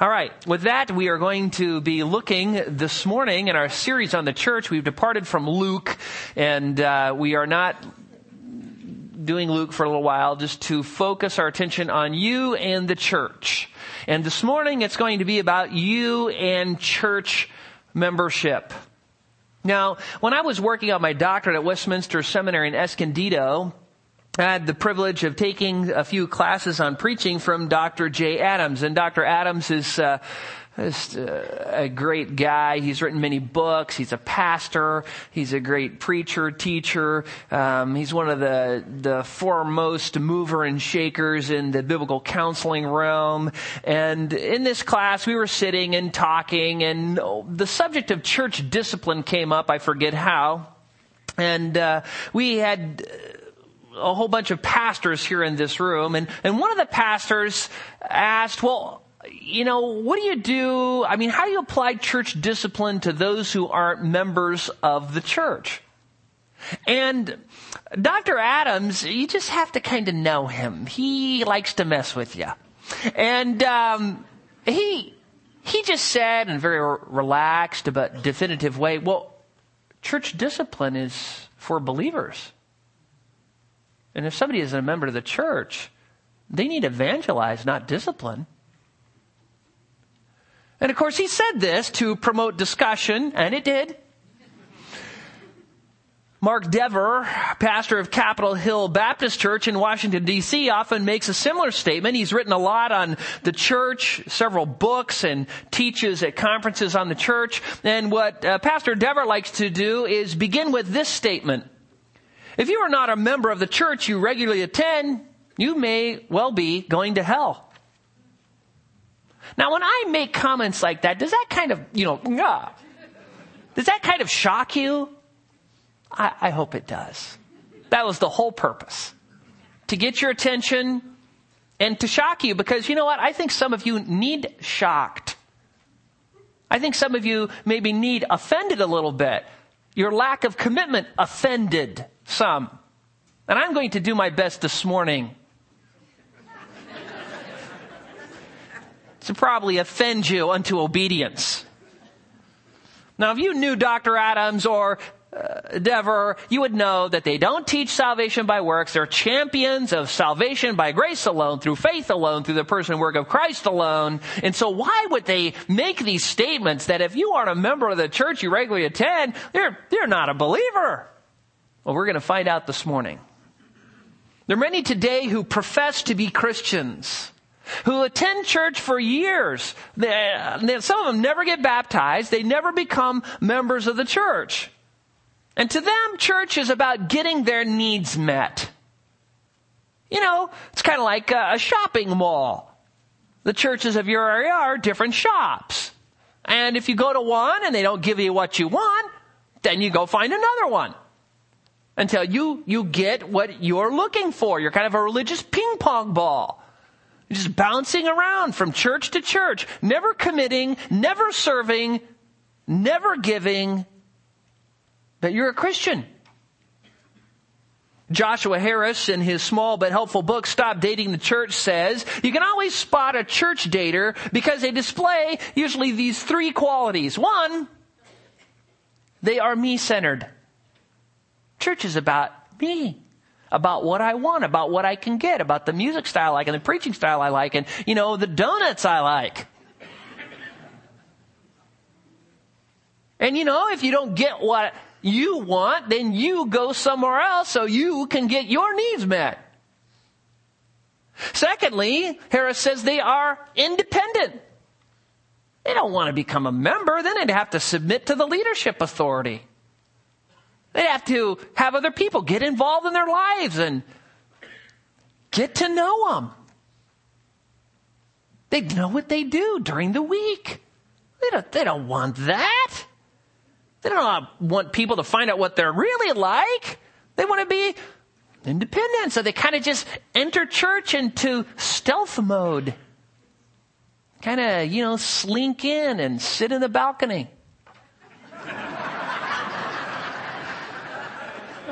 All right. With that, we are going to be looking this morning in our series on the church. We've departed from Luke, and uh, we are not doing Luke for a little while, just to focus our attention on you and the church. And this morning, it's going to be about you and church membership. Now, when I was working on my doctorate at Westminster Seminary in Escondido, I had the privilege of taking a few classes on preaching from Dr. Jay Adams. And Dr. Adams is, uh, is uh, a great guy. He's written many books. He's a pastor. He's a great preacher, teacher. Um, he's one of the, the foremost mover and shakers in the biblical counseling realm. And in this class, we were sitting and talking, and the subject of church discipline came up. I forget how. And uh, we had a whole bunch of pastors here in this room, and, and one of the pastors asked, well, you know, what do you do? I mean, how do you apply church discipline to those who aren't members of the church? And Dr. Adams, you just have to kind of know him. He likes to mess with you. And um, he he just said in a very relaxed but definitive way, well, church discipline is for believers. And if somebody isn't a member of the church, they need evangelize, not discipline. And of course, he said this to promote discussion, and it did. Mark Dever, pastor of Capitol Hill Baptist Church in Washington DC, often makes a similar statement. He's written a lot on the church, several books, and teaches at conferences on the church. And what uh, Pastor Dever likes to do is begin with this statement. If you are not a member of the church you regularly attend, you may well be going to hell. Now, when I make comments like that, does that kind of, you know, does that kind of shock you? I, I hope it does. That was the whole purpose. To get your attention and to shock you because you know what? I think some of you need shocked. I think some of you maybe need offended a little bit. Your lack of commitment offended some. And I'm going to do my best this morning to probably offend you unto obedience. Now, if you knew Dr. Adams or uh, Dever, you would know that they don't teach salvation by works. They're champions of salvation by grace alone, through faith alone, through the person and work of Christ alone. And so why would they make these statements that if you aren't a member of the church you regularly attend, they're, they're not a believer? Well, we're going to find out this morning. There are many today who profess to be Christians, who attend church for years. some of them never get baptized. They never become members of the church. And to them, church is about getting their needs met. You know, it's kind of like a shopping mall. The churches of your area are different shops. And if you go to one and they don't give you what you want, then you go find another one until you, you get what you're looking for. You're kind of a religious ping pong ball. Just bouncing around from church to church, never committing, never serving, never giving, but you're a Christian. Joshua Harris, in his small but helpful book, Stop Dating the Church, says, you can always spot a church dater because they display usually these three qualities. One, they are me-centered. Church is about me. About what I want, about what I can get, about the music style I like and the preaching style I like and, you know, the donuts I like. And you know, if you don't get what you want, then you go somewhere else so you can get your needs met. Secondly, Harris says they are independent. They don't want to become a member, then they'd have to submit to the leadership authority. They'd have to have other people get involved in their lives and get to know them. They know what they do during the week. They don't, they don't want that. They don't want people to find out what they're really like. They want to be independent. So they kind of just enter church into stealth mode. Kind of, you know, slink in and sit in the balcony.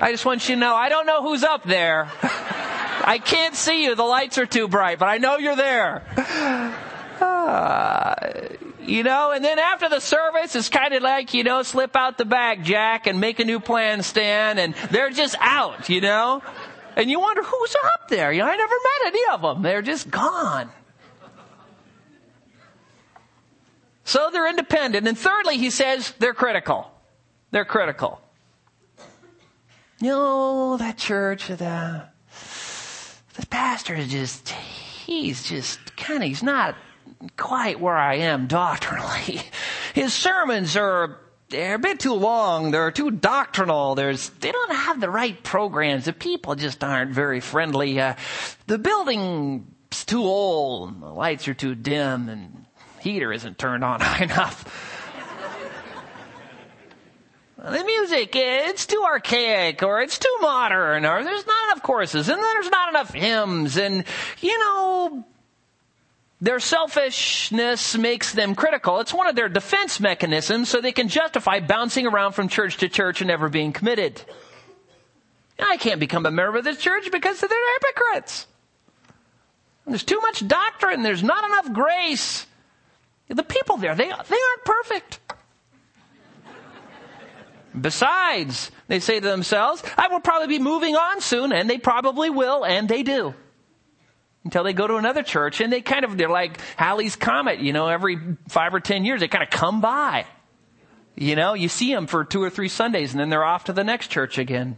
I just want you to know, I don't know who's up there. I can't see you. The lights are too bright, but I know you're there. Uh, you know, and then after the service, it's kind of like, you know, slip out the back, Jack, and make a new plan, Stan, and they're just out, you know? And you wonder who's up there. You know, I never met any of them. They're just gone. So they're independent. And thirdly, he says they're critical. They're critical. You know, that church, the, the pastor is just, he's just kind of, he's not quite where I am doctrinally. His sermons are they're a bit too long. They're too doctrinal. There's, they don't have the right programs. The people just aren't very friendly. Uh, the building's too old. The lights are too dim and heater isn't turned on high enough. The music, it's too archaic or it's too modern or there's not enough choruses and there's not enough hymns and, you know, their selfishness makes them critical. It's one of their defense mechanisms so they can justify bouncing around from church to church and never being committed. I can't become a member of this church because they're hypocrites. There's too much doctrine. There's not enough grace. The people there, they, they aren't perfect. Besides, they say to themselves, I will probably be moving on soon, and they probably will, and they do. Until they go to another church, and they kind of, they're like Halley's Comet, you know, every five or ten years, they kind of come by. You know, you see them for two or three Sundays, and then they're off to the next church again.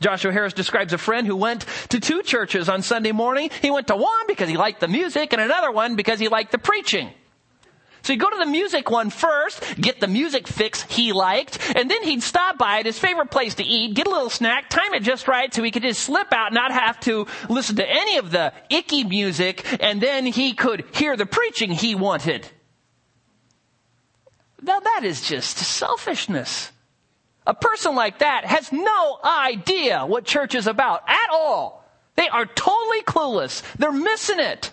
Joshua Harris describes a friend who went to two churches on Sunday morning. He went to one because he liked the music, and another one because he liked the preaching. So he'd go to the music one first, get the music fix he liked, and then he'd stop by at his favorite place to eat, get a little snack, time it just right so he could just slip out, not have to listen to any of the icky music, and then he could hear the preaching he wanted. Now that is just selfishness. A person like that has no idea what church is about at all. They are totally clueless. They're missing it.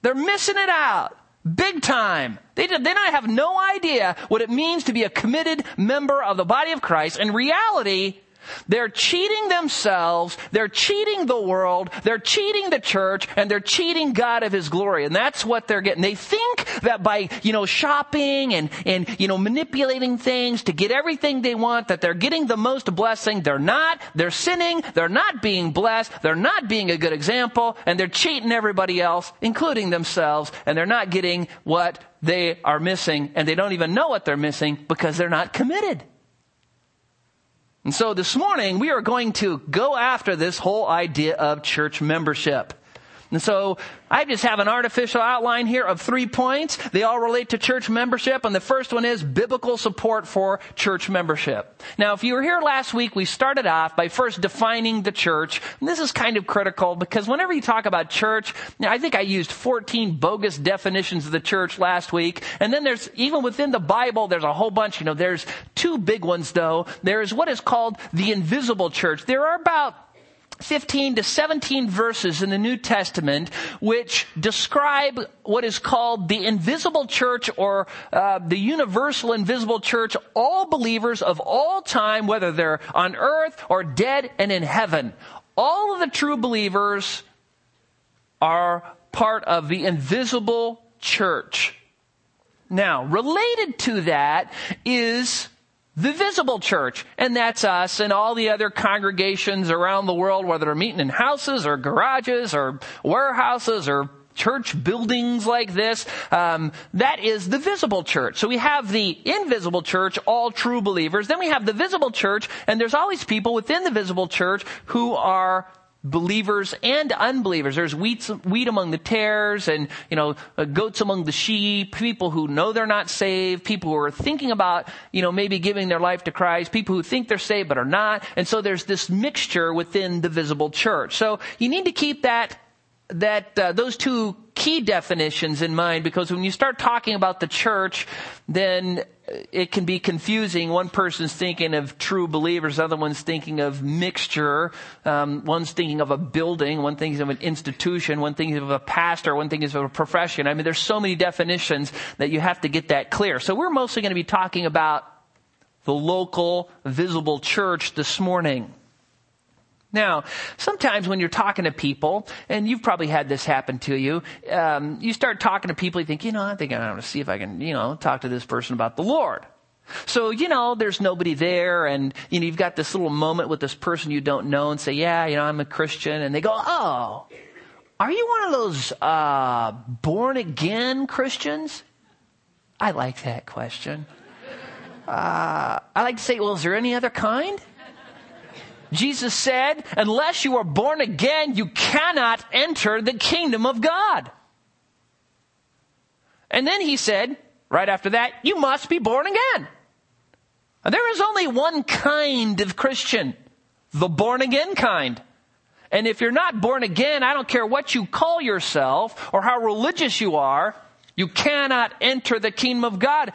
They're missing it out. Big time. They, they not have no idea what it means to be a committed member of the body of Christ. In reality, they're cheating themselves, they're cheating the world, they're cheating the church, and they're cheating God of His glory. And that's what they're getting. They think that by, you know, shopping and, and, you know, manipulating things to get everything they want, that they're getting the most blessing. They're not. They're sinning. They're not being blessed. They're not being a good example. And they're cheating everybody else, including themselves. And they're not getting what they are missing. And they don't even know what they're missing because they're not committed. And so this morning we are going to go after this whole idea of church membership. And so I just have an artificial outline here of three points. They all relate to church membership, and the first one is biblical support for church membership. Now, if you were here last week, we started off by first defining the church. And this is kind of critical because whenever you talk about church, I think I used 14 bogus definitions of the church last week. And then there's, even within the Bible, there's a whole bunch, you know, there's two big ones though. There's what is called the invisible church. There are about 15 to 17 verses in the New Testament which describe what is called the invisible church or uh, the universal invisible church, all believers of all time, whether they're on earth or dead and in heaven. All of the true believers are part of the invisible church. Now, related to that is the visible church. And that's us and all the other congregations around the world, whether they're meeting in houses or garages or warehouses or church buildings like this. Um, that is the visible church. So we have the invisible church, all true believers. Then we have the visible church, and there's always people within the visible church who are believers and unbelievers. There's wheat, wheat among the tares and, you know, uh, goats among the sheep, people who know they're not saved, people who are thinking about, you know, maybe giving their life to Christ, people who think they're saved but are not. And so there's this mixture within the visible church. So you need to keep that that uh, those two key definitions in mind because when you start talking about the church, then it can be confusing. One person's thinking of true believers, other one's thinking of mixture. Um, one's thinking of a building, one thinks of an institution, one thinks of a pastor, one thinks of a profession. I mean, there's so many definitions that you have to get that clear. So we're mostly going to be talking about the local visible church this morning. Now, sometimes when you're talking to people, and you've probably had this happen to you, um, you start talking to people, you think, you know, I think I want to see if I can, you know, talk to this person about the Lord. So, you know, there's nobody there and, you know, you've got this little moment with this person you don't know and say, yeah, you know, I'm a Christian. And they go, oh, are you one of those, uh, born again Christians? I like that question. Uh, I like to say, well, is there any other kind? Jesus said, unless you are born again, you cannot enter the kingdom of God. And then he said, right after that, you must be born again. There is only one kind of Christian, the born again kind. And if you're not born again, I don't care what you call yourself or how religious you are, you cannot enter the kingdom of God.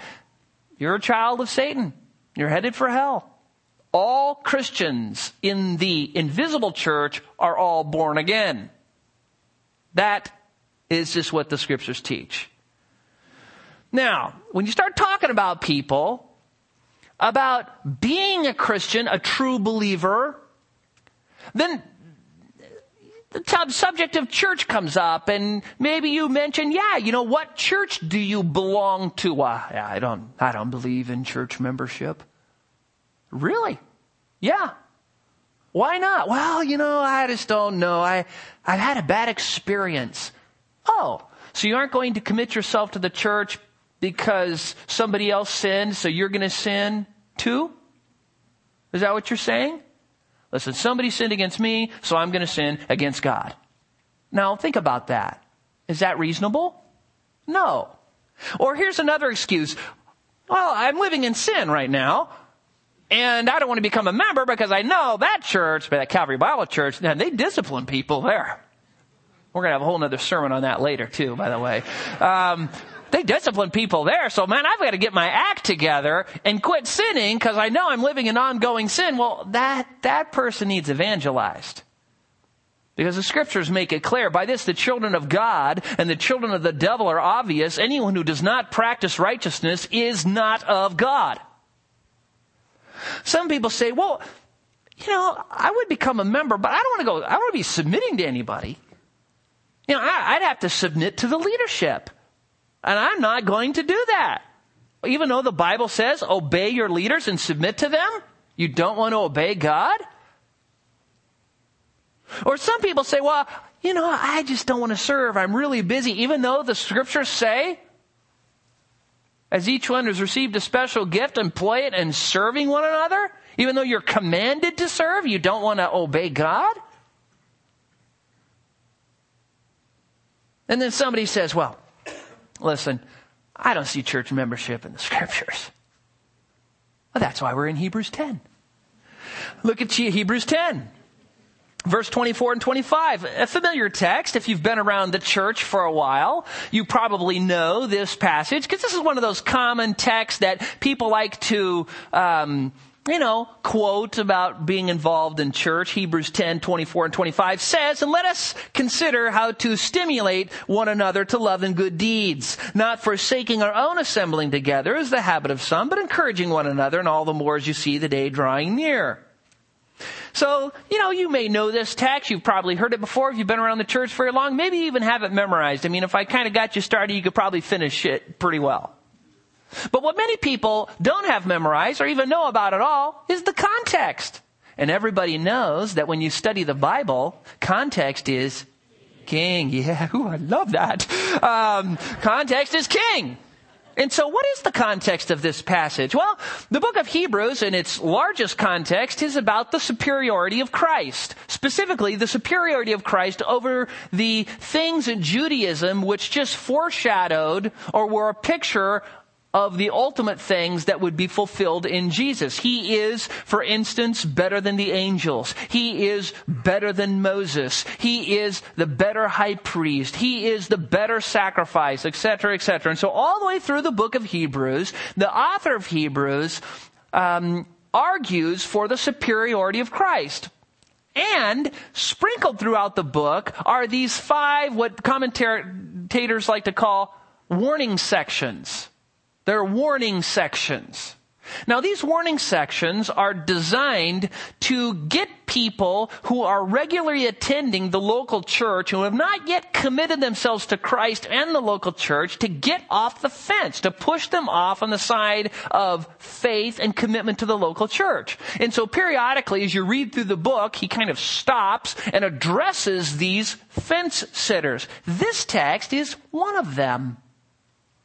You're a child of Satan. You're headed for hell. All Christians in the invisible church are all born again. That is just what the scriptures teach. Now, when you start talking about people, about being a Christian, a true believer, then the subject of church comes up and maybe you mention, yeah, you know, what church do you belong to? Uh, I don't, I don't believe in church membership. Really? Yeah. Why not? Well, you know, I just don't know. I, I've had a bad experience. Oh, so you aren't going to commit yourself to the church because somebody else sinned, so you're going to sin too? Is that what you're saying? Listen, somebody sinned against me, so I'm going to sin against God. Now, think about that. Is that reasonable? No. Or here's another excuse. Well, I'm living in sin right now, and I don't want to become a member because I know that church, that Calvary Bible Church, man, they discipline people there. We're going to have a whole other sermon on that later, too, by the way. Um, they discipline people there. So man, I've got to get my act together and quit sinning because I know I'm living in ongoing sin. Well, that, that person needs evangelized. Because the scriptures make it clear. By this, the children of God and the children of the devil are obvious. Anyone who does not practice righteousness is not of God. Some people say, well, you know, I would become a member, but I don't want to go, I don't want to be submitting to anybody. You know, I, would have to submit to the leadership. And I'm not going to do that. Even though the Bible says obey your leaders and submit to them, you don't want to obey God? Or some people say, well, you know, I just don't want to serve. I'm really busy. Even though the scriptures say, as each one has received a special gift, employ it in serving one another. Even though you're commanded to serve, you don't want to obey God. And then somebody says, well, Listen, I don't see church membership in the scriptures. Well, that's why we're in Hebrews 10. Look at Hebrews 10. Verse 24 and 25, a familiar text. If you've been around the church for a while, you probably know this passage because this is one of those common texts that people like to um, you know, quote about being involved in church, Hebrews 10, 24 and 25 says, and let us consider how to stimulate one another to love and good deeds, not forsaking our own assembling together as the habit of some, but encouraging one another and all the more as you see the day drawing near. So, you know, you may know this text. You've probably heard it before if you've been around the church very long. Maybe even have it memorized. I mean, if I kind of got you started, you could probably finish it pretty well. But what many people don't have memorized or even know about at all is the context. And everybody knows that when you study the Bible, context is king. Yeah, ooh, I love that. Um, context is king. And so what is the context of this passage? Well, the book of Hebrews in its largest context is about the superiority of Christ. Specifically, the superiority of Christ over the things in Judaism which just foreshadowed or were a picture of the ultimate things that would be fulfilled in Jesus. He is, for instance, better than the angels. He is better than Moses. He is the better high priest. He is the better sacrifice, etc., etc. And so all the way through the book of Hebrews, the author of Hebrews um, argues for the superiority of Christ. And sprinkled throughout the book are these five, what commentators like to call warning sections. They're warning sections. Now these warning sections are designed to get people who are regularly attending the local church who have not yet committed themselves to Christ and the local church to get off the fence, to push them off on the side of faith and commitment to the local church. And so periodically as you read through the book, he kind of stops and addresses these fence sitters. This text is one of them.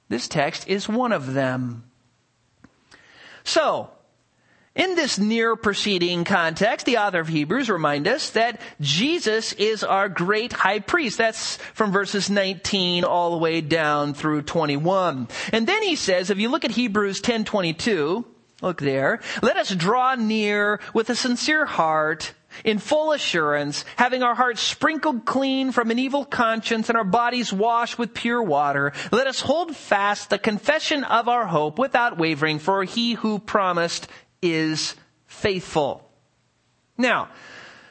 This text is one of them. So, in this near preceding context, the author of Hebrews remind us that Jesus is our great high priest. That's from verses 19 all the way down through 21. And then he says, if you look at Hebrews 10:22, look there, let us draw near with a sincere heart in full assurance, having our hearts sprinkled clean from an evil conscience and our bodies washed with pure water, let us hold fast the confession of our hope without wavering, for he who promised is faithful. Now,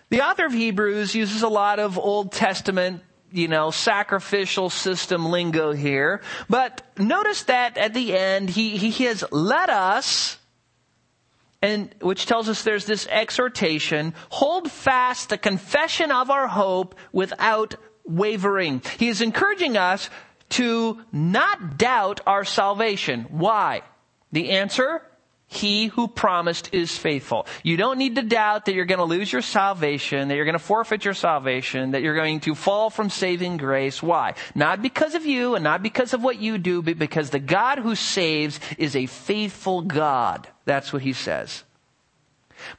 the author of Hebrews uses a lot of Old Testament you know, sacrificial system lingo here. But notice that at the end, he, he has let us and which tells us there's this exhortation, hold fast the confession of our hope without wavering. He is encouraging us to not doubt our salvation. Why? The answer? He who promised is faithful. You don't need to doubt that you're going to lose your salvation, that you're going to forfeit your salvation, that you're going to fall from saving grace. Why? Not because of you and not because of what you do, but because the God who saves is a faithful God. That's what he says.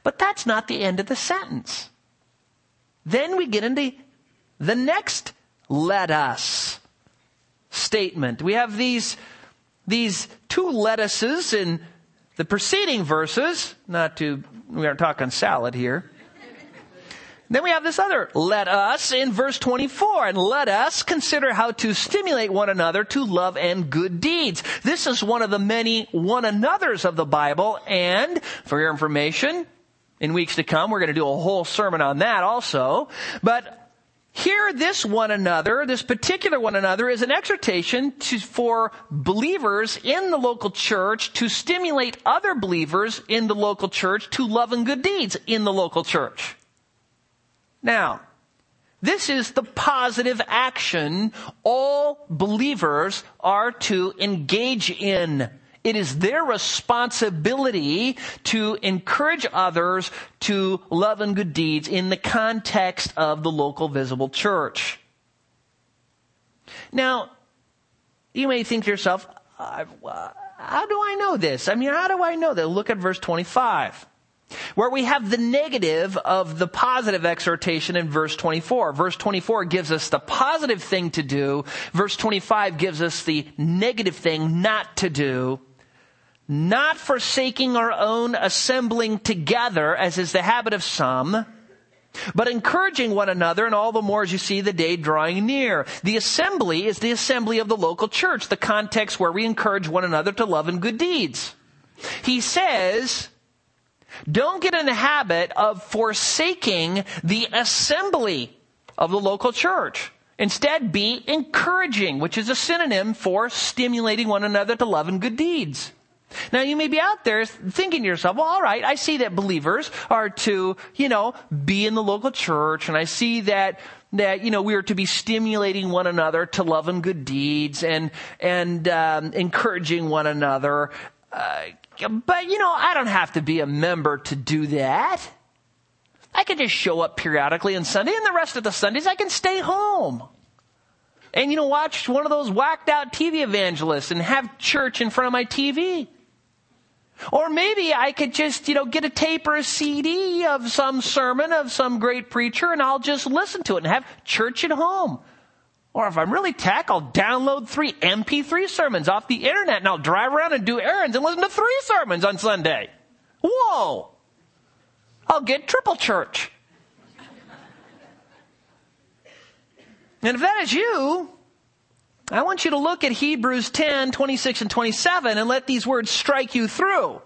But that's not the end of the sentence. Then we get into the next let us statement. We have these, these two lettuces in the preceding verses, not to, we aren't talking salad here. Then we have this other let us in verse 24 and let us consider how to stimulate one another to love and good deeds. This is one of the many one another's of the Bible and for your information, in weeks to come, we're going to do a whole sermon on that also. But here, this one another, this particular one another is an exhortation to, for believers in the local church to stimulate other believers in the local church to love and good deeds in the local church. Now, this is the positive action all believers are to engage in. It is their responsibility to encourage others to love and good deeds in the context of the local visible church. Now, you may think to yourself, how do I know this? I mean, how do I know that? Look at verse 25 where we have the negative of the positive exhortation in verse 24. Verse 24 gives us the positive thing to do. Verse 25 gives us the negative thing not to do. Not forsaking our own assembling together, as is the habit of some, but encouraging one another, and all the more as you see the day drawing near. The assembly is the assembly of the local church, the context where we encourage one another to love and good deeds. He says, don't get in the habit of forsaking the assembly of the local church. Instead, be encouraging, which is a synonym for stimulating one another to love and good deeds. Now you may be out there thinking to yourself, well, all right, I see that believers are to, you know, be in the local church and I see that that you know we are to be stimulating one another to love and good deeds and and um, encouraging one another uh, but, you know, I don't have to be a member to do that. I can just show up periodically on Sunday and the rest of the Sundays I can stay home. And, you know, watch one of those whacked out TV evangelists and have church in front of my TV. Or maybe I could just, you know, get a tape or a CD of some sermon of some great preacher and I'll just listen to it and have church at home. Or if I'm really tech, I'll download three MP3 sermons off the internet and I'll drive around and do errands and listen to three sermons on Sunday. Whoa! I'll get triple church. And if that is you, I want you to look at Hebrews 10, 26 and 27 and let these words strike you through.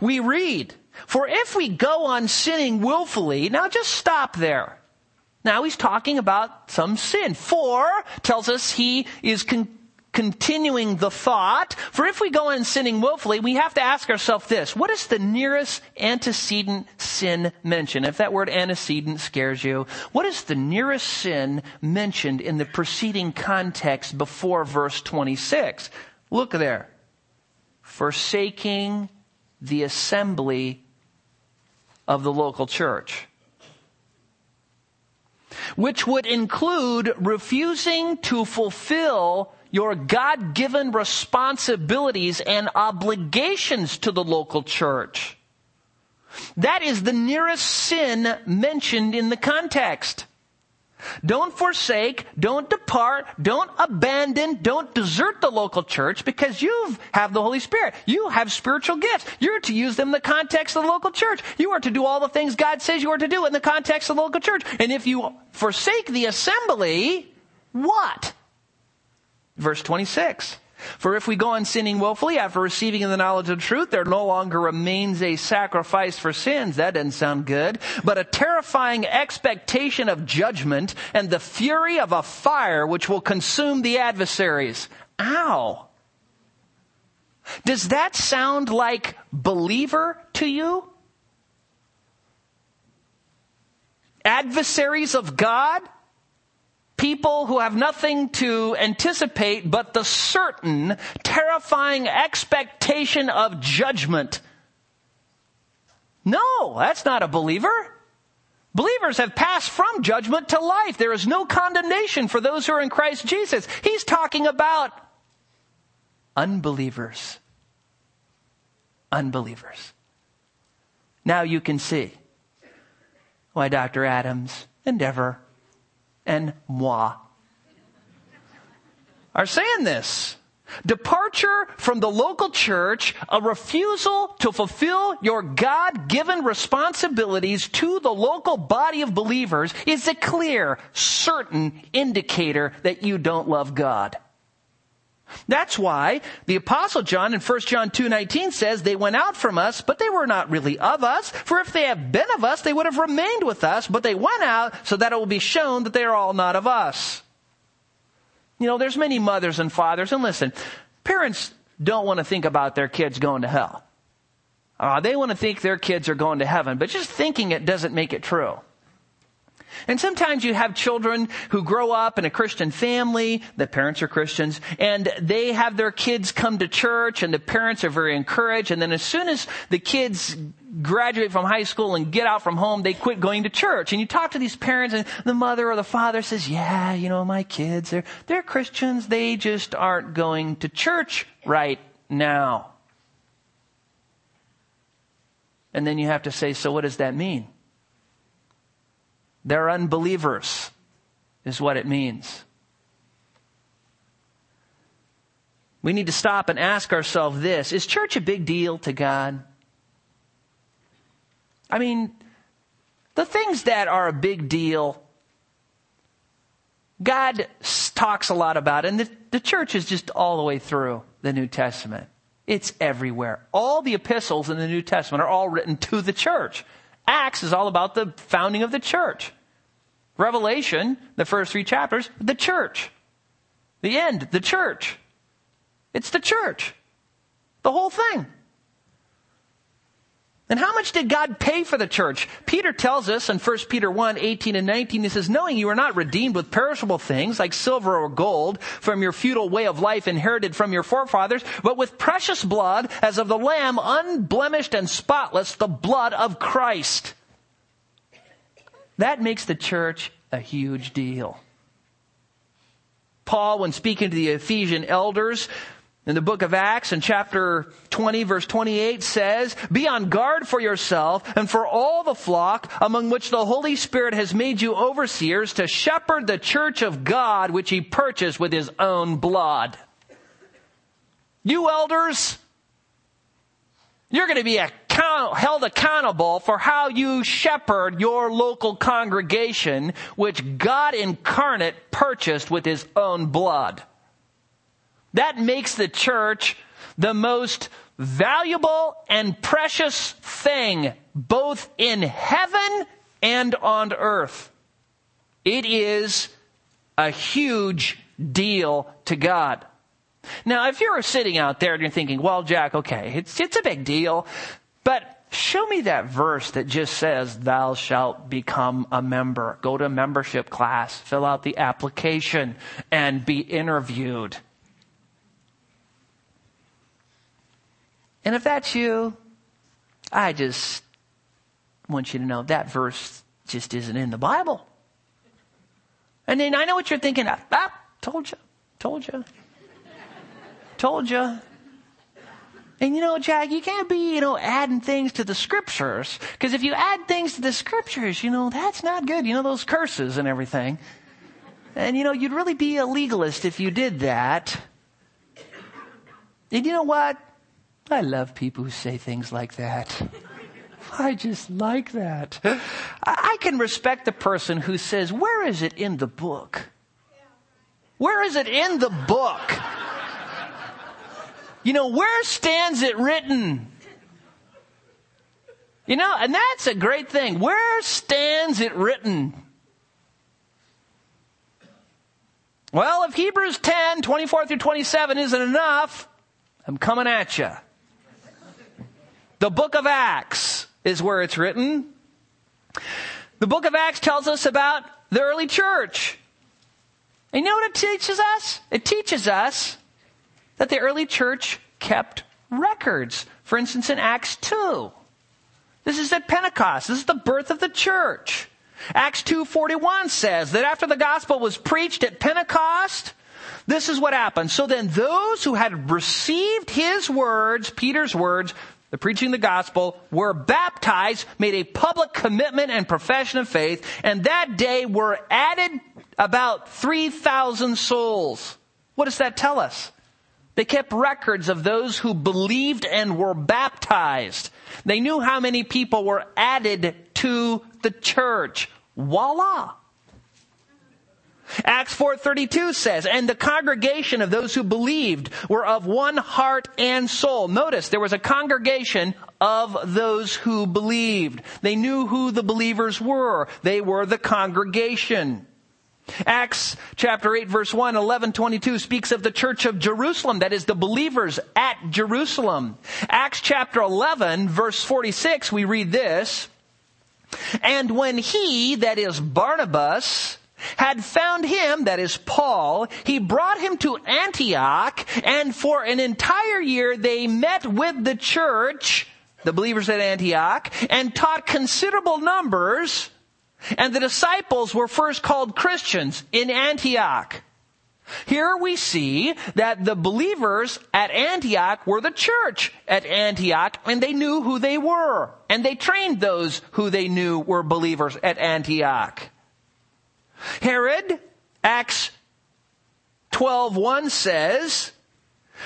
We read, for if we go on sinning willfully, now just stop there. Now he's talking about some sin. For tells us he is con- continuing the thought, for if we go on sinning willfully, we have to ask ourselves this. What is the nearest antecedent sin mentioned? If that word antecedent scares you, what is the nearest sin mentioned in the preceding context before verse 26? Look there. Forsaking the assembly of the local church which would include refusing to fulfill your God given responsibilities and obligations to the local church. That is the nearest sin mentioned in the context. Don't forsake, don't depart, don't abandon, don't desert the local church because you have the Holy Spirit. You have spiritual gifts. You're to use them in the context of the local church. You are to do all the things God says you are to do in the context of the local church. And if you forsake the assembly, what? Verse 26. For if we go on sinning willfully after receiving the knowledge of the truth, there no longer remains a sacrifice for sins. That doesn't sound good. But a terrifying expectation of judgment and the fury of a fire which will consume the adversaries. Ow. Does that sound like believer to you? Adversaries of God? People who have nothing to anticipate but the certain, terrifying expectation of judgment. No, that's not a believer. Believers have passed from judgment to life. There is no condemnation for those who are in Christ Jesus. He's talking about unbelievers. Unbelievers. Now you can see why Dr. Adams and Dever and moi are saying this. Departure from the local church, a refusal to fulfill your God given responsibilities to the local body of believers is a clear, certain indicator that you don't love God. That's why the apostle John in 1 John 2:19 says they went out from us but they were not really of us for if they had been of us they would have remained with us but they went out so that it will be shown that they are all not of us. You know there's many mothers and fathers and listen parents don't want to think about their kids going to hell. Uh, they want to think their kids are going to heaven but just thinking it doesn't make it true. And sometimes you have children who grow up in a Christian family, the parents are Christians, and they have their kids come to church and the parents are very encouraged. And then as soon as the kids graduate from high school and get out from home, they quit going to church. And you talk to these parents and the mother or the father says, yeah, you know, my kids, they're, they're Christians. They just aren't going to church right now. And then you have to say, so what does that mean? They're unbelievers, is what it means. We need to stop and ask ourselves this Is church a big deal to God? I mean, the things that are a big deal, God talks a lot about, and the, the church is just all the way through the New Testament. It's everywhere. All the epistles in the New Testament are all written to the church. Acts is all about the founding of the church. Revelation, the first three chapters, the church. The end, the church. It's the church. The whole thing. And how much did God pay for the church? Peter tells us in 1 Peter 1, 18 and 19, he says, knowing you are not redeemed with perishable things like silver or gold from your feudal way of life inherited from your forefathers, but with precious blood as of the lamb unblemished and spotless, the blood of Christ. That makes the church a huge deal. Paul, when speaking to the Ephesian elders, in the book of Acts in chapter 20 verse 28 says, Be on guard for yourself and for all the flock among which the Holy Spirit has made you overseers to shepherd the church of God which he purchased with his own blood. You elders, you're going to be account, held accountable for how you shepherd your local congregation, which God incarnate purchased with his own blood. That makes the church the most valuable and precious thing, both in heaven and on earth. It is a huge deal to God. Now, if you're sitting out there and you're thinking, well, Jack, okay, it's, it's a big deal, but show me that verse that just says, thou shalt become a member. Go to membership class, fill out the application, and be interviewed. And if that's you, I just want you to know that verse just isn't in the Bible. And then I know what you're thinking. Ah, told you, told you, told you. And you know, Jack, you can't be, you know, adding things to the scriptures. Because if you add things to the scriptures, you know, that's not good. You know, those curses and everything. And you know, you'd really be a legalist if you did that. And you know what? I love people who say things like that. I just like that. I can respect the person who says, Where is it in the book? Where is it in the book? You know, where stands it written? You know, and that's a great thing. Where stands it written? Well, if Hebrews 10, 24 through 27 isn't enough, I'm coming at you. The book of Acts is where it's written. The book of Acts tells us about the early church. And you know what it teaches us? It teaches us that the early church kept records. For instance, in Acts 2. This is at Pentecost. This is the birth of the church. Acts 2:41 says that after the gospel was preached at Pentecost, this is what happened. So then those who had received his words, Peter's words, the preaching of the gospel, were baptized, made a public commitment and profession of faith, and that day were added about 3,000 souls. What does that tell us? They kept records of those who believed and were baptized. They knew how many people were added to the church. Voila. Acts 4:32 says, "And the congregation of those who believed were of one heart and soul." Notice there was a congregation of those who believed. They knew who the believers were. They were the congregation. Acts chapter 8 verse 1, 11, 22 speaks of the church of Jerusalem, that is the believers at Jerusalem. Acts chapter 11 verse 46, we read this, And when he, that is Barnabas, had found him, that is Paul, he brought him to Antioch, and for an entire year they met with the church, the believers at Antioch, and taught considerable numbers, and the disciples were first called Christians in Antioch. Here we see that the believers at Antioch were the church at Antioch and they knew who they were. And they trained those who they knew were believers at Antioch. Herod, Acts 12:1 says,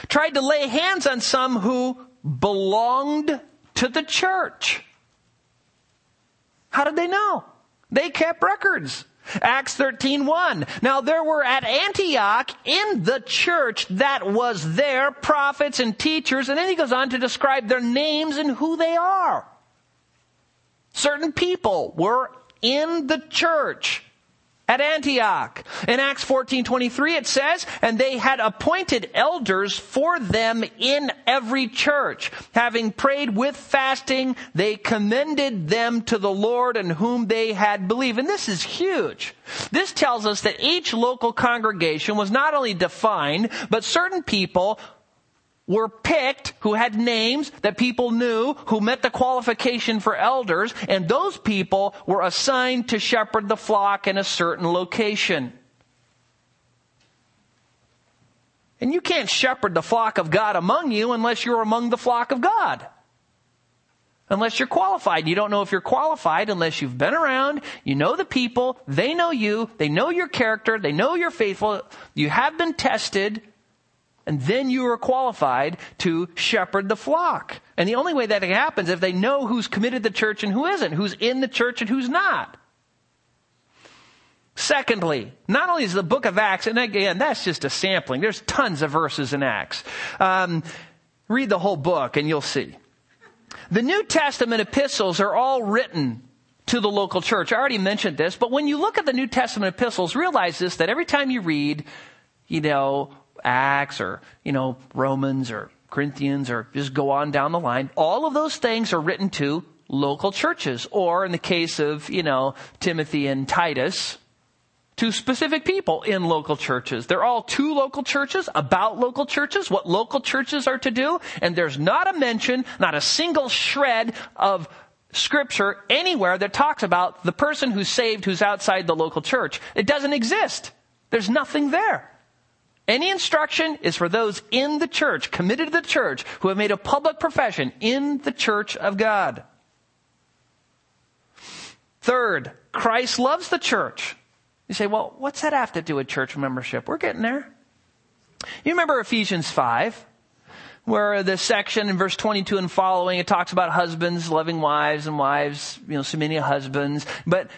tried to lay hands on some who belonged to the church. How did they know? They kept records. Acts 13:1. Now there were at Antioch in the church that was there prophets and teachers and then he goes on to describe their names and who they are. Certain people were in the church at Antioch. In Acts 14:23 it says, "And they had appointed elders for them in every church. Having prayed with fasting, they commended them to the Lord in whom they had believed." And this is huge. This tells us that each local congregation was not only defined, but certain people were picked who had names that people knew who met the qualification for elders and those people were assigned to shepherd the flock in a certain location. And you can't shepherd the flock of God among you unless you're among the flock of God. Unless you're qualified. You don't know if you're qualified unless you've been around, you know the people, they know you, they know your character, they know you're faithful, you have been tested, and then you are qualified to shepherd the flock. And the only way that happens is if they know who's committed the church and who isn't, who's in the church and who's not. Secondly, not only is the book of Acts, and again, that's just a sampling. There's tons of verses in Acts. Um, read the whole book and you'll see. The New Testament epistles are all written to the local church. I already mentioned this, but when you look at the New Testament epistles, realize this, that every time you read, you know, Acts or, you know, Romans or Corinthians or just go on down the line. All of those things are written to local churches or in the case of, you know, Timothy and Titus, to specific people in local churches. They're all two local churches, about local churches, what local churches are to do, and there's not a mention, not a single shred of scripture anywhere that talks about the person who's saved who's outside the local church. It doesn't exist. There's nothing there. Any instruction is for those in the church, committed to the church, who have made a public profession in the church of God. Third, Christ loves the church. You say, well, what's that have to do with church membership? We're getting there. You remember Ephesians 5? Where the section in verse 22 and following, it talks about husbands loving wives and wives, you know, submitting to husbands. But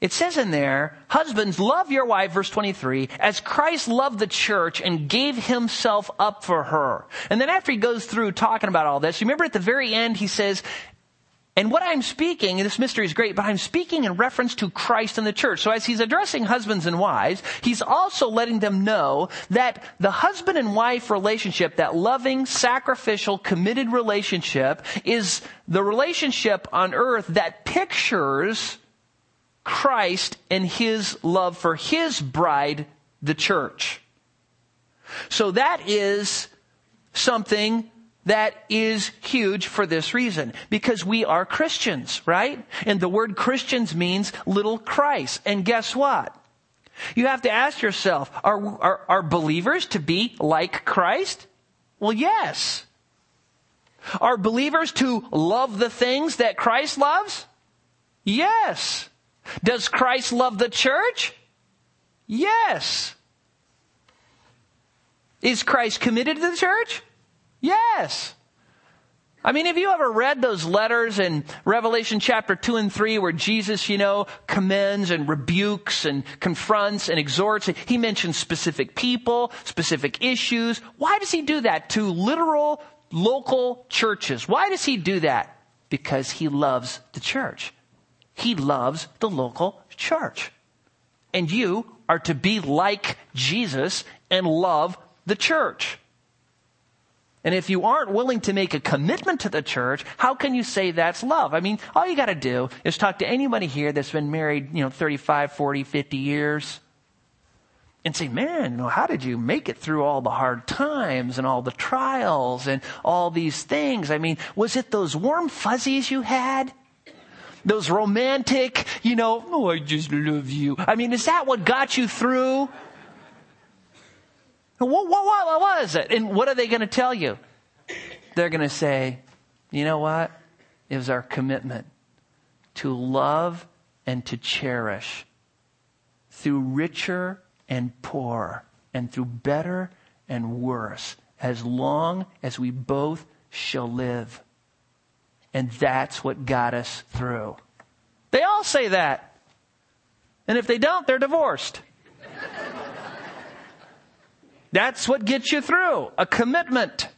it says in there, husbands, love your wife, verse 23, as Christ loved the church and gave himself up for her. And then after he goes through talking about all this, you remember at the very end, he says, and what I'm speaking, this mystery is great, but I'm speaking in reference to Christ and the church. So as he's addressing husbands and wives, he's also letting them know that the husband and wife relationship, that loving, sacrificial, committed relationship, is the relationship on earth that pictures Christ and his love for his bride, the church. So that is something that is huge for this reason. Because we are Christians, right? And the word Christians means little Christ. And guess what? You have to ask yourself, are, are, are believers to be like Christ? Well, yes. Are believers to love the things that Christ loves? Yes. Does Christ love the church? Yes. Is Christ committed to the church? Yes. I mean, have you ever read those letters in Revelation chapter 2 and 3 where Jesus, you know, commends and rebukes and confronts and exhorts? He mentions specific people, specific issues. Why does he do that to literal local churches? Why does he do that? Because he loves the church. He loves the local church. And you are to be like Jesus and love the church. And if you aren't willing to make a commitment to the church, how can you say that's love? I mean, all you got to do is talk to anybody here that's been married, you know, 35, 40, 50 years and say, man, you know, how did you make it through all the hard times and all the trials and all these things? I mean, was it those warm fuzzies you had? Those romantic, you know, oh, I just love you. I mean, is that what got you through? What, what, what, was it? And what are they going to tell you? They're going to say, you know what? It was our commitment to love and to cherish through richer and poor and through better and worse as long as we both shall live. And that's what got us through. They all say that. And if they don't, they're divorced. That's what gets you through. A commitment.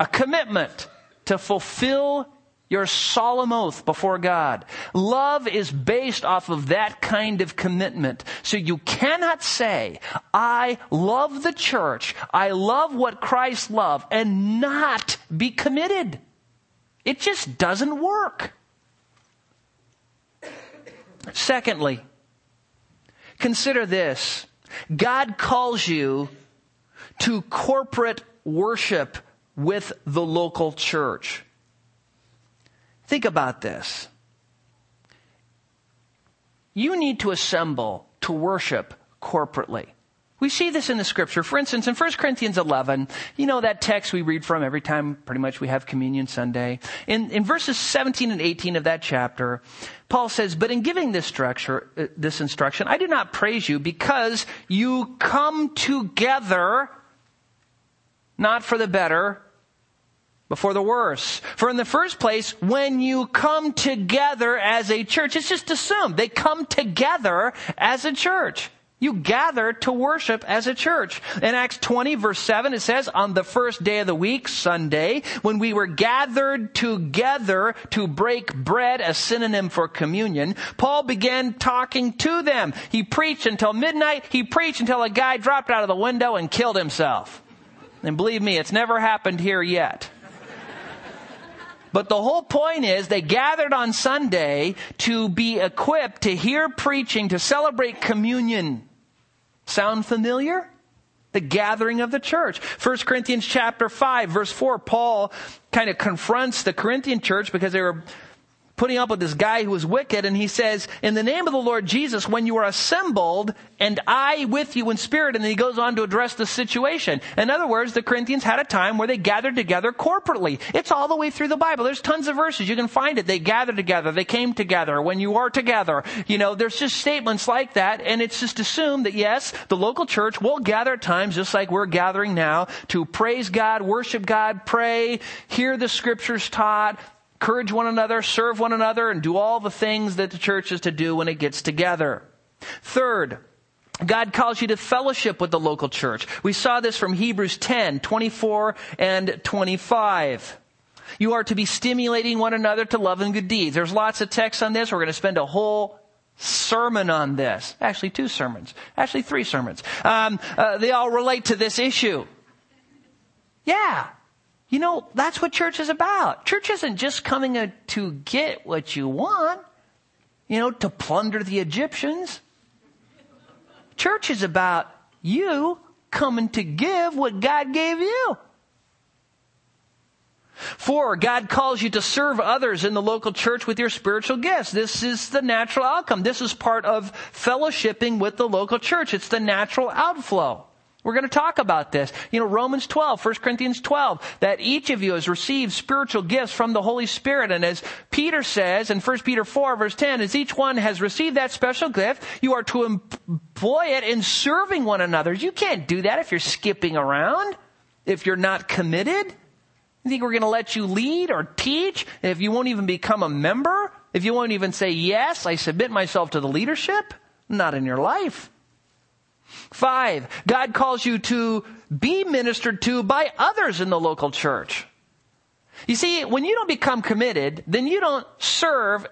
A commitment to fulfill your solemn oath before God. Love is based off of that kind of commitment. So you cannot say, I love the church, I love what Christ loved, and not be committed. It just doesn't work. Secondly, consider this. God calls you to corporate worship with the local church. Think about this. You need to assemble to worship corporately. We see this in the scripture. For instance, in 1 Corinthians 11, you know that text we read from every time pretty much we have communion Sunday. In, in verses 17 and 18 of that chapter, Paul says, but in giving this structure, uh, this instruction, I do not praise you because you come together not for the better, but for the worse. For in the first place, when you come together as a church, it's just assumed they come together as a church. You gather to worship as a church. In Acts 20 verse 7 it says, on the first day of the week, Sunday, when we were gathered together to break bread, a synonym for communion, Paul began talking to them. He preached until midnight. He preached until a guy dropped out of the window and killed himself. And believe me, it's never happened here yet. But the whole point is they gathered on Sunday to be equipped to hear preaching, to celebrate communion. Sound familiar? The gathering of the church. 1 Corinthians chapter 5 verse 4, Paul kind of confronts the Corinthian church because they were putting up with this guy who was wicked and he says, in the name of the Lord Jesus, when you are assembled and I with you in spirit, and then he goes on to address the situation. In other words, the Corinthians had a time where they gathered together corporately. It's all the way through the Bible. There's tons of verses. You can find it. They gathered together. They came together. When you are together, you know, there's just statements like that. And it's just assumed that yes, the local church will gather at times just like we're gathering now to praise God, worship God, pray, hear the scriptures taught, encourage one another, serve one another, and do all the things that the church is to do when it gets together. Third, God calls you to fellowship with the local church. We saw this from Hebrews 10, 24 and 25. You are to be stimulating one another to love and good deeds. There's lots of texts on this. We're going to spend a whole sermon on this. Actually, two sermons. Actually, three sermons. Um, uh, they all relate to this issue. Yeah. You know, that's what church is about. Church isn't just coming to get what you want, you know, to plunder the Egyptians. Church is about you coming to give what God gave you. Four, God calls you to serve others in the local church with your spiritual gifts. This is the natural outcome. This is part of fellowshipping with the local church. It's the natural outflow. We're going to talk about this. You know, Romans 12, 1 Corinthians 12, that each of you has received spiritual gifts from the Holy Spirit. And as Peter says in 1 Peter 4, verse 10, as each one has received that special gift, you are to employ it in serving one another. You can't do that if you're skipping around, if you're not committed. You think we're going to let you lead or teach if you won't even become a member? If you won't even say, yes, I submit myself to the leadership? Not in your life. Five, God calls you to be ministered to by others in the local church. You see, when you don't become committed, then you don't serve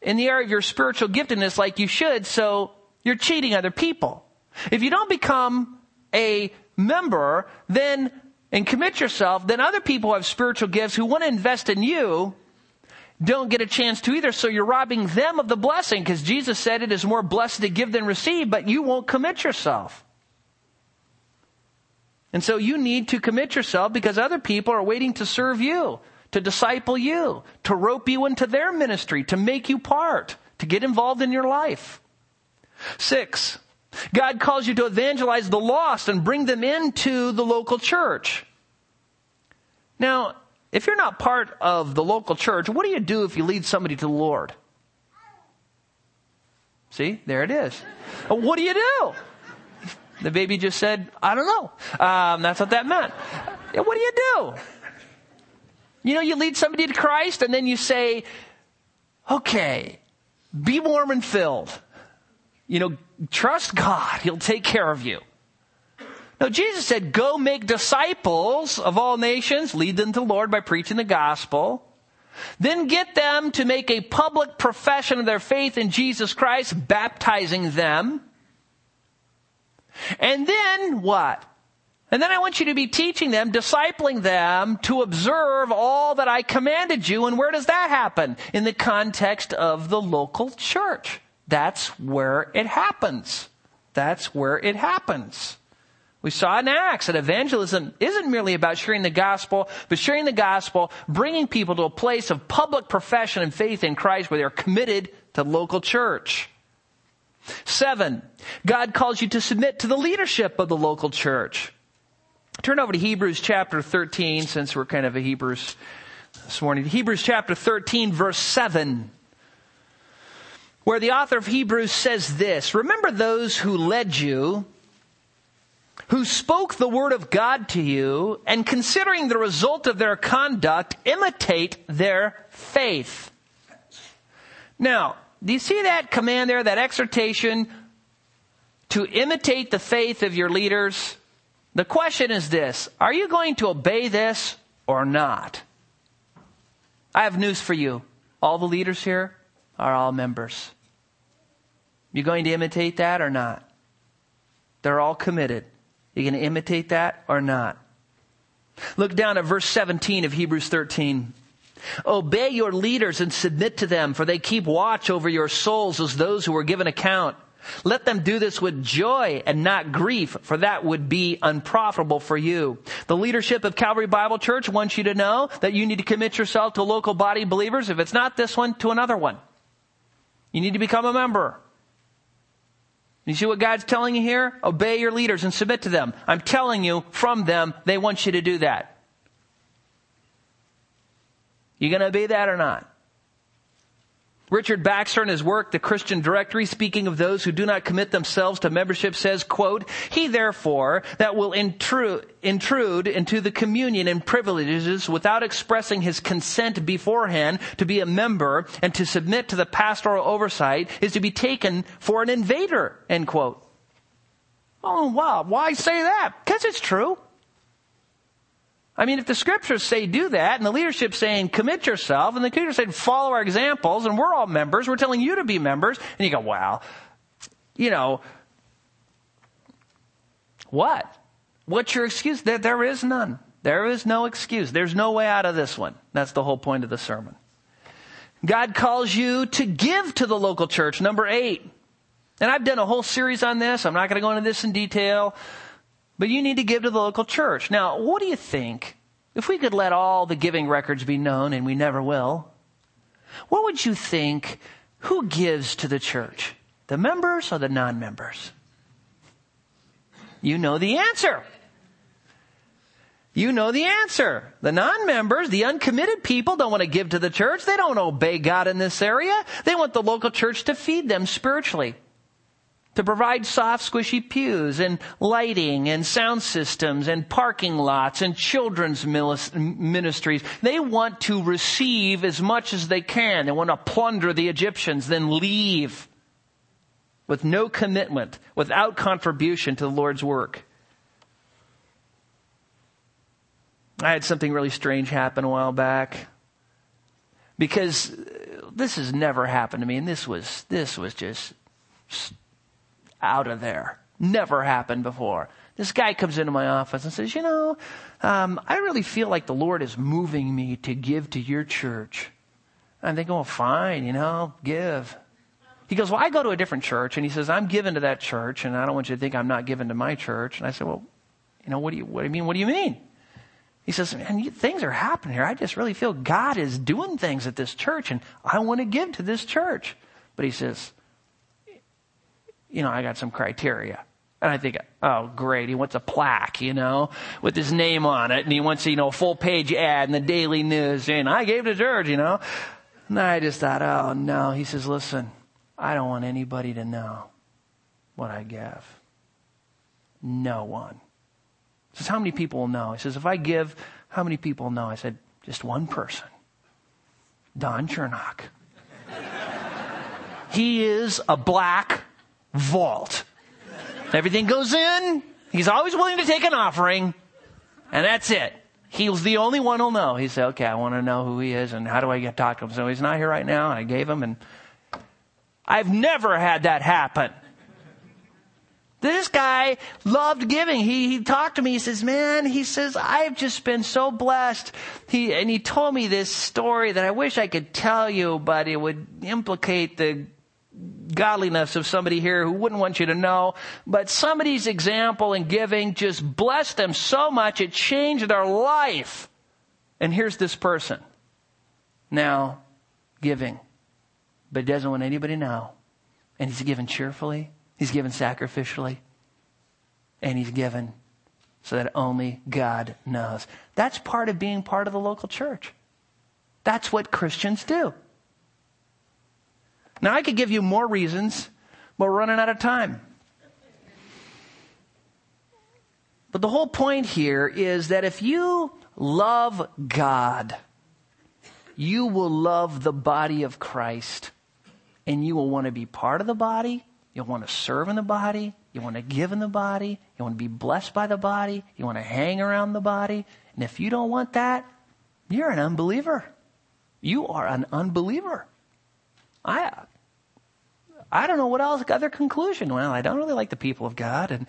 in the area of your spiritual giftedness like you should, so you're cheating other people. If you don't become a member, then, and commit yourself, then other people who have spiritual gifts who want to invest in you don't get a chance to either. So you're robbing them of the blessing because Jesus said it is more blessed to give than receive, but you won't commit yourself. And so you need to commit yourself because other people are waiting to serve you, to disciple you, to rope you into their ministry, to make you part, to get involved in your life. Six, God calls you to evangelize the lost and bring them into the local church. Now, if you're not part of the local church, what do you do if you lead somebody to the Lord? See, there it is. What do you do? The baby just said, I don't know. Um, that's what that meant. What do you do? You know, you lead somebody to Christ and then you say, okay, be warm and filled. You know, trust God. He'll take care of you. No, Jesus said, go make disciples of all nations, lead them to the Lord by preaching the gospel. Then get them to make a public profession of their faith in Jesus Christ, baptizing them. And then what? And then I want you to be teaching them, discipling them to observe all that I commanded you. And where does that happen? In the context of the local church. That's where it happens. That's where it happens. We saw in Acts that evangelism isn't merely about sharing the gospel, but sharing the gospel, bringing people to a place of public profession and faith in Christ where they're committed to local church. Seven, God calls you to submit to the leadership of the local church. Turn over to Hebrews chapter 13, since we're kind of a Hebrews this morning. Hebrews chapter 13, verse 7 where the author of Hebrews says this, remember those who led you who spoke the word of God to you, and considering the result of their conduct, imitate their faith. Now, do you see that command there, that exhortation? to imitate the faith of your leaders, the question is this Are you going to obey this or not? I have news for you. All the leaders here are all members. You going to imitate that or not? They're all committed. You going to imitate that or not? Look down at verse 17 of Hebrews 13. Obey your leaders and submit to them, for they keep watch over your souls as those who are given account. Let them do this with joy and not grief, for that would be unprofitable for you. The leadership of Calvary Bible Church wants you to know that you need to commit yourself to local body believers. If it's not this one, to another one. You need to become a member. You see what God's telling you here? Obey your leaders and submit to them. I'm telling you from them, they want you to do that. You going to obey that or not? Richard Baxter in his work, The Christian Directory, speaking of those who do not commit themselves to membership says, quote, He therefore that will intrude, intrude into the communion and privileges without expressing his consent beforehand to be a member and to submit to the pastoral oversight is to be taken for an invader, end quote. Oh wow, why say that? Because it's true. I mean, if the scriptures say do that, and the leadership saying commit yourself, and the leadership saying follow our examples, and we're all members, we're telling you to be members, and you go, wow, you know, what? What's your excuse? There, there is none. There is no excuse. There's no way out of this one. That's the whole point of the sermon. God calls you to give to the local church. Number eight. And I've done a whole series on this. I'm not going to go into this in detail. But you need to give to the local church. Now, what do you think if we could let all the giving records be known, and we never will? What would you think? Who gives to the church? The members or the non members? You know the answer. You know the answer. The non-members, the uncommitted people don't want to give to the church. They don't obey God in this area. They want the local church to feed them spiritually to provide soft, squishy pews and lighting and sound systems and parking lots and children's ministries. They want to receive as much as they can. They want to plunder the Egyptians, then leave with no commitment, without contribution to the Lord's work. I had something really strange happen a while back because this has never happened to me and this was this was just out of there. Never happened before. This guy comes into my office and says, You know, um, I really feel like the Lord is moving me to give to your church. And they go, fine, you know, give. He goes, Well, I go to a different church. And he says, I'm given to that church, and I don't want you to think I'm not given to my church. And I said, Well, you know, what do you, what do you mean? What do you mean? He says, Man, you, things are happening here. I just really feel God is doing things at this church, and I want to give to this church. But he says, you know, I got some criteria. And I think, oh, great. He wants a plaque, you know, with his name on it. And he wants, you know, a full page ad in the Daily News and I gave to George, you know. And I just thought, oh, no. He says, listen, I don't want anybody to know what I give. No one. He says, how many people will know? He says, if I give, how many people will know? I said, just one person. Don Chernock. he is a black vault. Everything goes in. He's always willing to take an offering. And that's it. He's the only one who'll know. He said, okay, I want to know who he is and how do I get talk to him? So he's not here right now. I gave him and I've never had that happen. This guy loved giving. He, he talked to me. He says, man, he says, I've just been so blessed. He, and he told me this story that I wish I could tell you, but it would implicate the godliness of somebody here who wouldn't want you to know, but somebody's example in giving just blessed them so much it changed their life. And here's this person now giving, but he doesn't want anybody to know. And he's given cheerfully, he's given sacrificially, and he's given so that only God knows. That's part of being part of the local church. That's what Christians do. Now, I could give you more reasons, but we're running out of time. But the whole point here is that if you love God, you will love the body of Christ and you will want to be part of the body. You'll want to serve in the body. you want to give in the body, you want to be blessed by the body, you want to hang around the body. And if you don't want that, you're an unbeliever. You are an unbeliever. I, I don't know what else other conclusion. Well, I don't really like the people of God and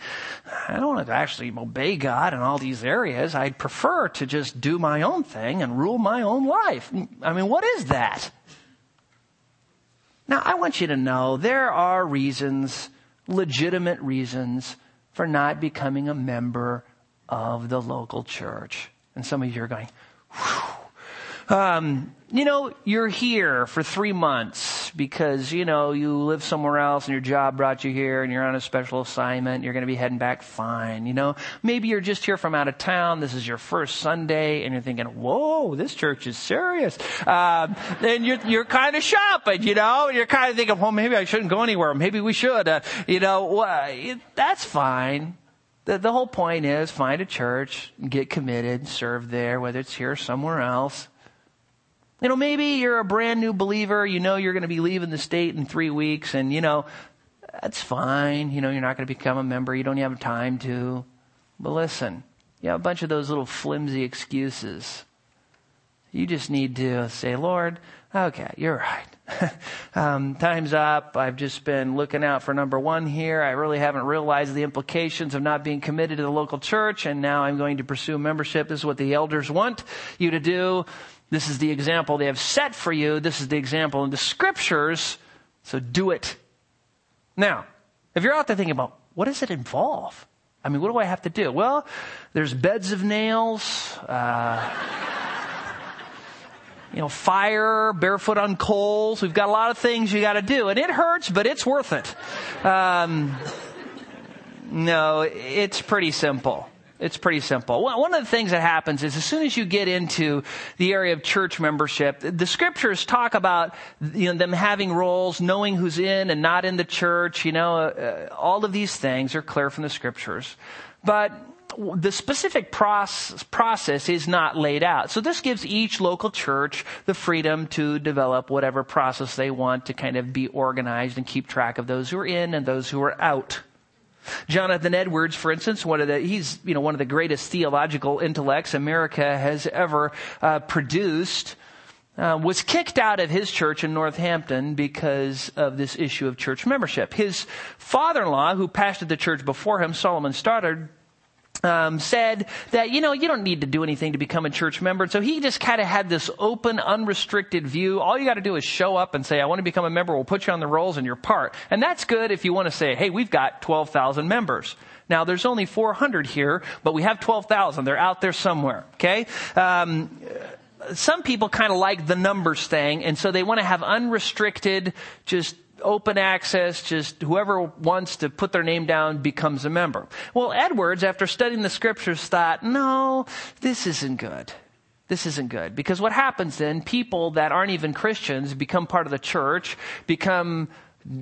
I don't want to actually obey God in all these areas. I'd prefer to just do my own thing and rule my own life. I mean, what is that? Now, I want you to know there are reasons, legitimate reasons, for not becoming a member of the local church. And some of you are going, um, you know, you're here for three months because, you know, you live somewhere else and your job brought you here and you're on a special assignment. You're going to be heading back fine. You know, maybe you're just here from out of town. This is your first Sunday and you're thinking, whoa, this church is serious. Um, and you're, you're kind of shopping, you know, you're kind of thinking, well, maybe I shouldn't go anywhere. Maybe we should. Uh, you know, well, that's fine. The, the whole point is find a church, get committed, serve there, whether it's here or somewhere else. You know, maybe you're a brand new believer, you know you're going to be leaving the state in three weeks, and you know, that's fine. You know, you're not going to become a member, you don't have time to. But listen, you have a bunch of those little flimsy excuses. You just need to say, Lord, okay, you're right. um, time's up. I've just been looking out for number one here. I really haven't realized the implications of not being committed to the local church, and now I'm going to pursue membership. This is what the elders want you to do. This is the example they have set for you. This is the example in the scriptures. So do it. Now, if you're out there thinking about what does it involve? I mean, what do I have to do? Well, there's beds of nails, uh, you know, fire, barefoot on coals. We've got a lot of things you got to do, and it hurts, but it's worth it. Um, no, it's pretty simple. It's pretty simple. One of the things that happens is as soon as you get into the area of church membership, the scriptures talk about you know, them having roles, knowing who's in and not in the church. You know, uh, all of these things are clear from the scriptures, but the specific process, process is not laid out. So this gives each local church the freedom to develop whatever process they want to kind of be organized and keep track of those who are in and those who are out. Jonathan Edwards, for instance, one of the, he's, you know, one of the greatest theological intellects America has ever uh, produced. Uh, was kicked out of his church in Northampton because of this issue of church membership. His father-in-law, who pastored the church before him, Solomon Stoddard, um, said that you know you don't need to do anything to become a church member. So he just kind of had this open, unrestricted view. All you got to do is show up and say, "I want to become a member." We'll put you on the rolls, and you're part. And that's good if you want to say, "Hey, we've got twelve thousand members." Now there's only 400 here, but we have 12,000. They're out there somewhere. Okay. Um, some people kind of like the numbers thing, and so they want to have unrestricted, just open access, just whoever wants to put their name down becomes a member. Well, Edwards, after studying the scriptures, thought, no, this isn't good. This isn't good. Because what happens then, people that aren't even Christians become part of the church, become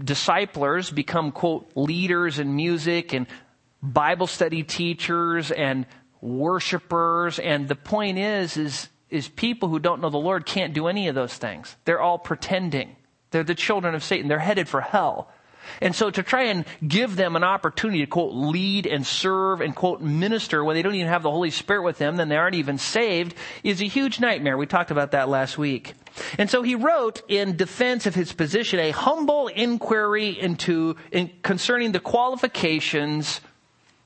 disciplers, become, quote, leaders in music and Bible study teachers and worshipers. And the point is, is, is people who don't know the Lord can't do any of those things. They're all pretending. They're the children of Satan. They're headed for hell. And so to try and give them an opportunity to quote lead and serve and quote minister when they don't even have the Holy Spirit with them, then they aren't even saved, is a huge nightmare. We talked about that last week. And so he wrote in defense of his position a humble inquiry into in, concerning the qualifications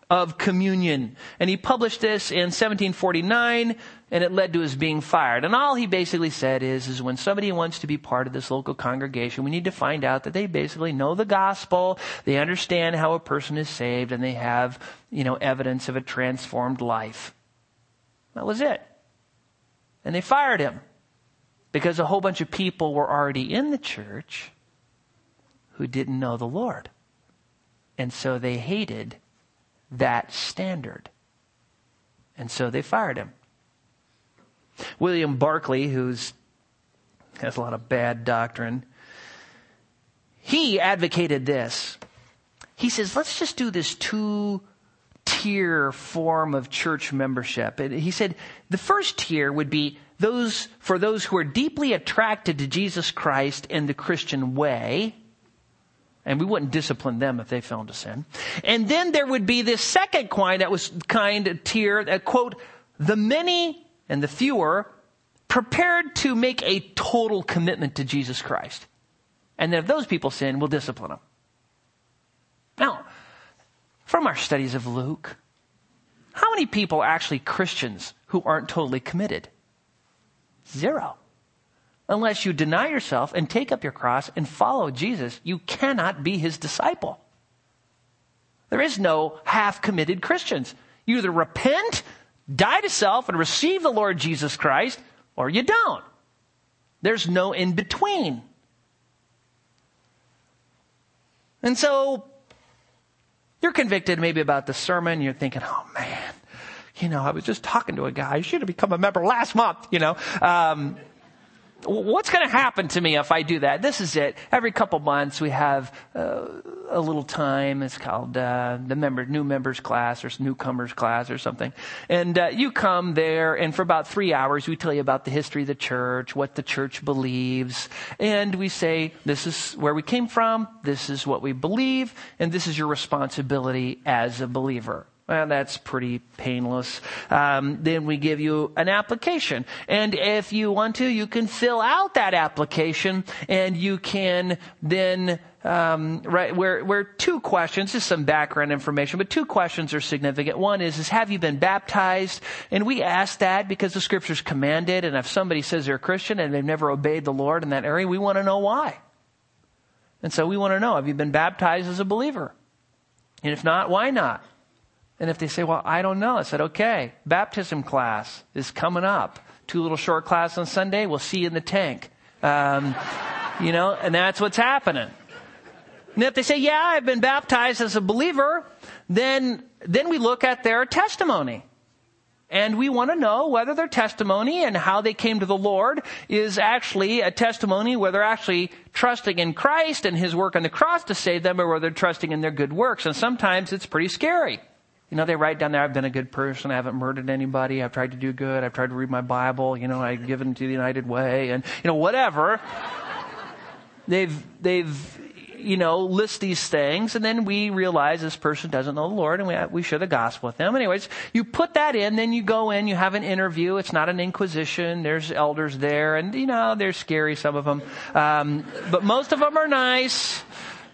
of communion. And he published this in 1749 and it led to his being fired. And all he basically said is, is when somebody wants to be part of this local congregation, we need to find out that they basically know the gospel, they understand how a person is saved, and they have, you know, evidence of a transformed life. That was it. And they fired him because a whole bunch of people were already in the church who didn't know the Lord. And so they hated that standard. And so they fired him. William Barclay, who's has a lot of bad doctrine, he advocated this. He says, let's just do this two tier form of church membership. And he said the first tier would be those for those who are deeply attracted to Jesus Christ and the Christian way. And we wouldn't discipline them if they fell into sin. And then there would be this second kind that was kind of tier that quote, the many and the fewer prepared to make a total commitment to Jesus Christ. And then if those people sin, we'll discipline them. Now, from our studies of Luke, how many people are actually Christians who aren't totally committed? Zero. Unless you deny yourself and take up your cross and follow Jesus, you cannot be his disciple. There is no half committed Christians. You either repent, die to self, and receive the Lord Jesus Christ, or you don't. There's no in between. And so, you're convicted maybe about the sermon, you're thinking, oh man, you know, I was just talking to a guy, I should have become a member last month, you know. Um, what's going to happen to me if I do that? This is it. Every couple months we have uh, a little time. It's called uh, the member new members class or newcomers class or something. And uh, you come there, and for about three hours we tell you about the history of the church, what the church believes, and we say this is where we came from, this is what we believe, and this is your responsibility as a believer. Well, that's pretty painless. Um, then we give you an application. And if you want to, you can fill out that application and you can then um, right, where, where two questions, just some background information, but two questions are significant. One is, is have you been baptized? And we ask that because the scriptures command it, and if somebody says they're a Christian and they've never obeyed the Lord in that area, we want to know why. And so we want to know, have you been baptized as a believer? And if not, why not? And if they say, well, I don't know, I said, okay, baptism class is coming up. Two little short classes on Sunday. We'll see you in the tank. Um, you know, and that's what's happening. And if they say, yeah, I've been baptized as a believer, then, then we look at their testimony. And we want to know whether their testimony and how they came to the Lord is actually a testimony where they're actually trusting in Christ and His work on the cross to save them or whether they're trusting in their good works. And sometimes it's pretty scary. You know, they write down there, I've been a good person. I haven't murdered anybody. I've tried to do good. I've tried to read my Bible. You know, I've given to the United Way and, you know, whatever. they've, they've, you know, list these things and then we realize this person doesn't know the Lord and we, we share the gospel with them. Anyways, you put that in, then you go in, you have an interview. It's not an inquisition. There's elders there and, you know, they're scary, some of them. Um, but most of them are nice.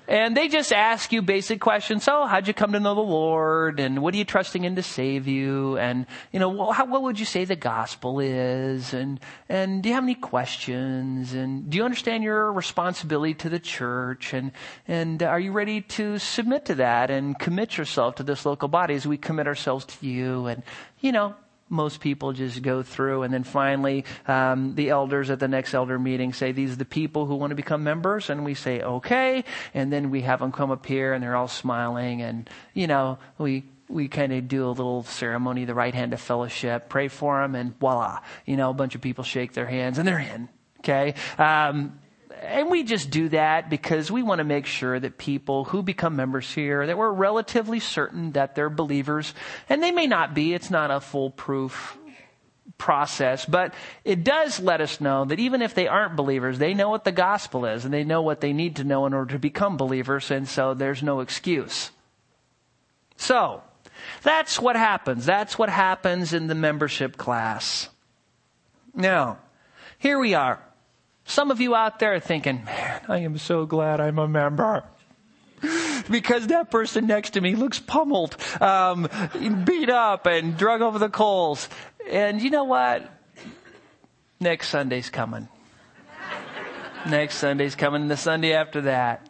And they just ask you basic questions. So, how'd you come to know the Lord? And what are you trusting in to save you? And, you know, how, what would you say the gospel is? And, and do you have any questions? And do you understand your responsibility to the church? And, and are you ready to submit to that and commit yourself to this local body as we commit ourselves to you? And, you know, most people just go through. And then finally um, the elders at the next elder meeting say these are the people who want to become members. And we say okay. And then we have them come up here and they're all smiling and you know we we kind of do a little ceremony the right hand of fellowship pray for them and voila you know a bunch of people shake their hands and they're in okay? Um, and we just do that because we want to make sure that people who become members here, that we're relatively certain that they're believers. And they may not be. It's not a foolproof process, but it does let us know that even if they aren't believers, they know what the gospel is and they know what they need to know in order to become believers. And so there's no excuse. So, that's what happens. That's what happens in the membership class. Now, here we are. Some of you out there are thinking, man, I am so glad I'm a member. because that person next to me looks pummeled, um, beat up, and drug over the coals. And you know what? Next Sunday's coming. Next Sunday's coming, and the Sunday after that.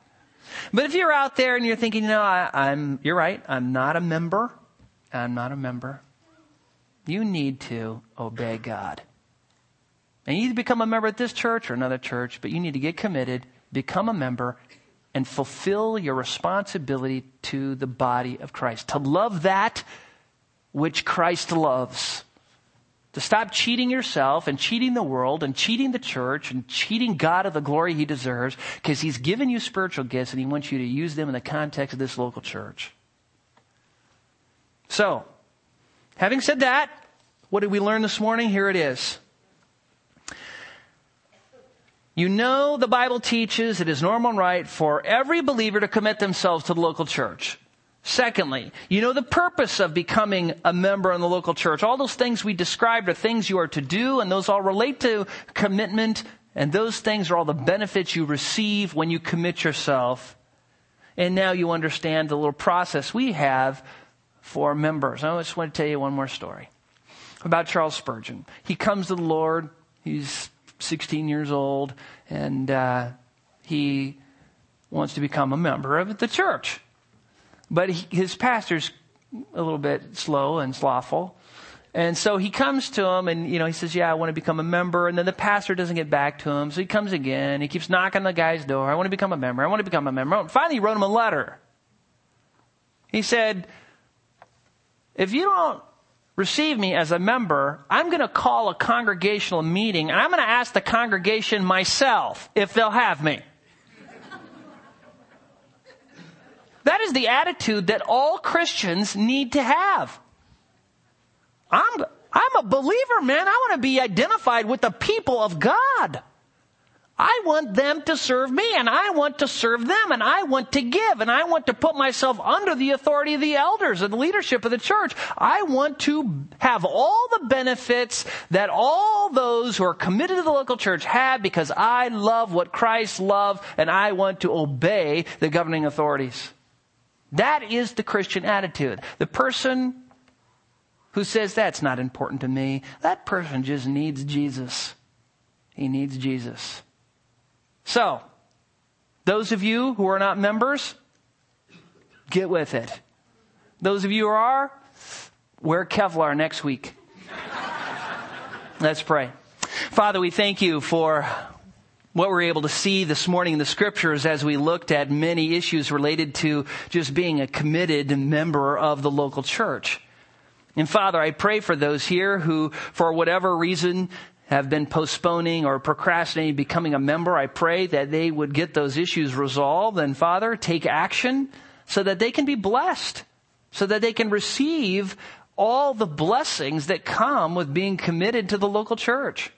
But if you're out there and you're thinking, you know, I, am you're right, I'm not a member. I'm not a member. You need to obey God. And you need to become a member at this church or another church, but you need to get committed, become a member, and fulfill your responsibility to the body of Christ. To love that which Christ loves. To stop cheating yourself and cheating the world and cheating the church and cheating God of the glory he deserves because he's given you spiritual gifts and he wants you to use them in the context of this local church. So, having said that, what did we learn this morning? Here it is. You know the Bible teaches it is normal and right for every believer to commit themselves to the local church. Secondly, you know the purpose of becoming a member in the local church. All those things we described are things you are to do, and those all relate to commitment, and those things are all the benefits you receive when you commit yourself. And now you understand the little process we have for members. I just want to tell you one more story about Charles Spurgeon. He comes to the Lord. He's 16 years old, and uh, he wants to become a member of the church. But he, his pastor's a little bit slow and slothful. And so he comes to him and, you know, he says, yeah, I want to become a member. And then the pastor doesn't get back to him. So he comes again. He keeps knocking on the guy's door. I want to become a member. I want to become a member. Finally, he wrote him a letter. He said, if you don't receive me as a member, I'm going to call a congregational meeting and I'm going to ask the congregation myself if they'll have me. that is the attitude that all Christians need to have. I'm, I'm a believer, man. I want to be identified with the people of God. I want them to serve me and I want to serve them and I want to give and I want to put myself under the authority of the elders and the leadership of the church. I want to have all the benefits that all those who are committed to the local church have because I love what Christ loved and I want to obey the governing authorities. That is the Christian attitude. The person who says that's not important to me, that person just needs Jesus. He needs Jesus. So, those of you who are not members, get with it. Those of you who are, wear Kevlar next week. Let's pray. Father, we thank you for what we're able to see this morning in the scriptures as we looked at many issues related to just being a committed member of the local church. And Father, I pray for those here who, for whatever reason, have been postponing or procrastinating becoming a member, I pray that they would get those issues resolved and Father, take action so that they can be blessed, so that they can receive all the blessings that come with being committed to the local church.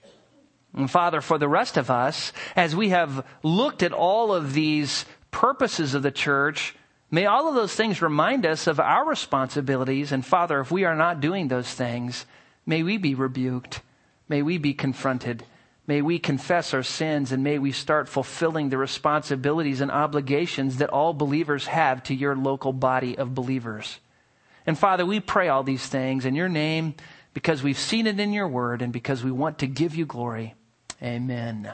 And Father, for the rest of us, as we have looked at all of these purposes of the church, may all of those things remind us of our responsibilities. And Father, if we are not doing those things, may we be rebuked. May we be confronted. May we confess our sins and may we start fulfilling the responsibilities and obligations that all believers have to your local body of believers. And Father, we pray all these things in your name because we've seen it in your word and because we want to give you glory. Amen.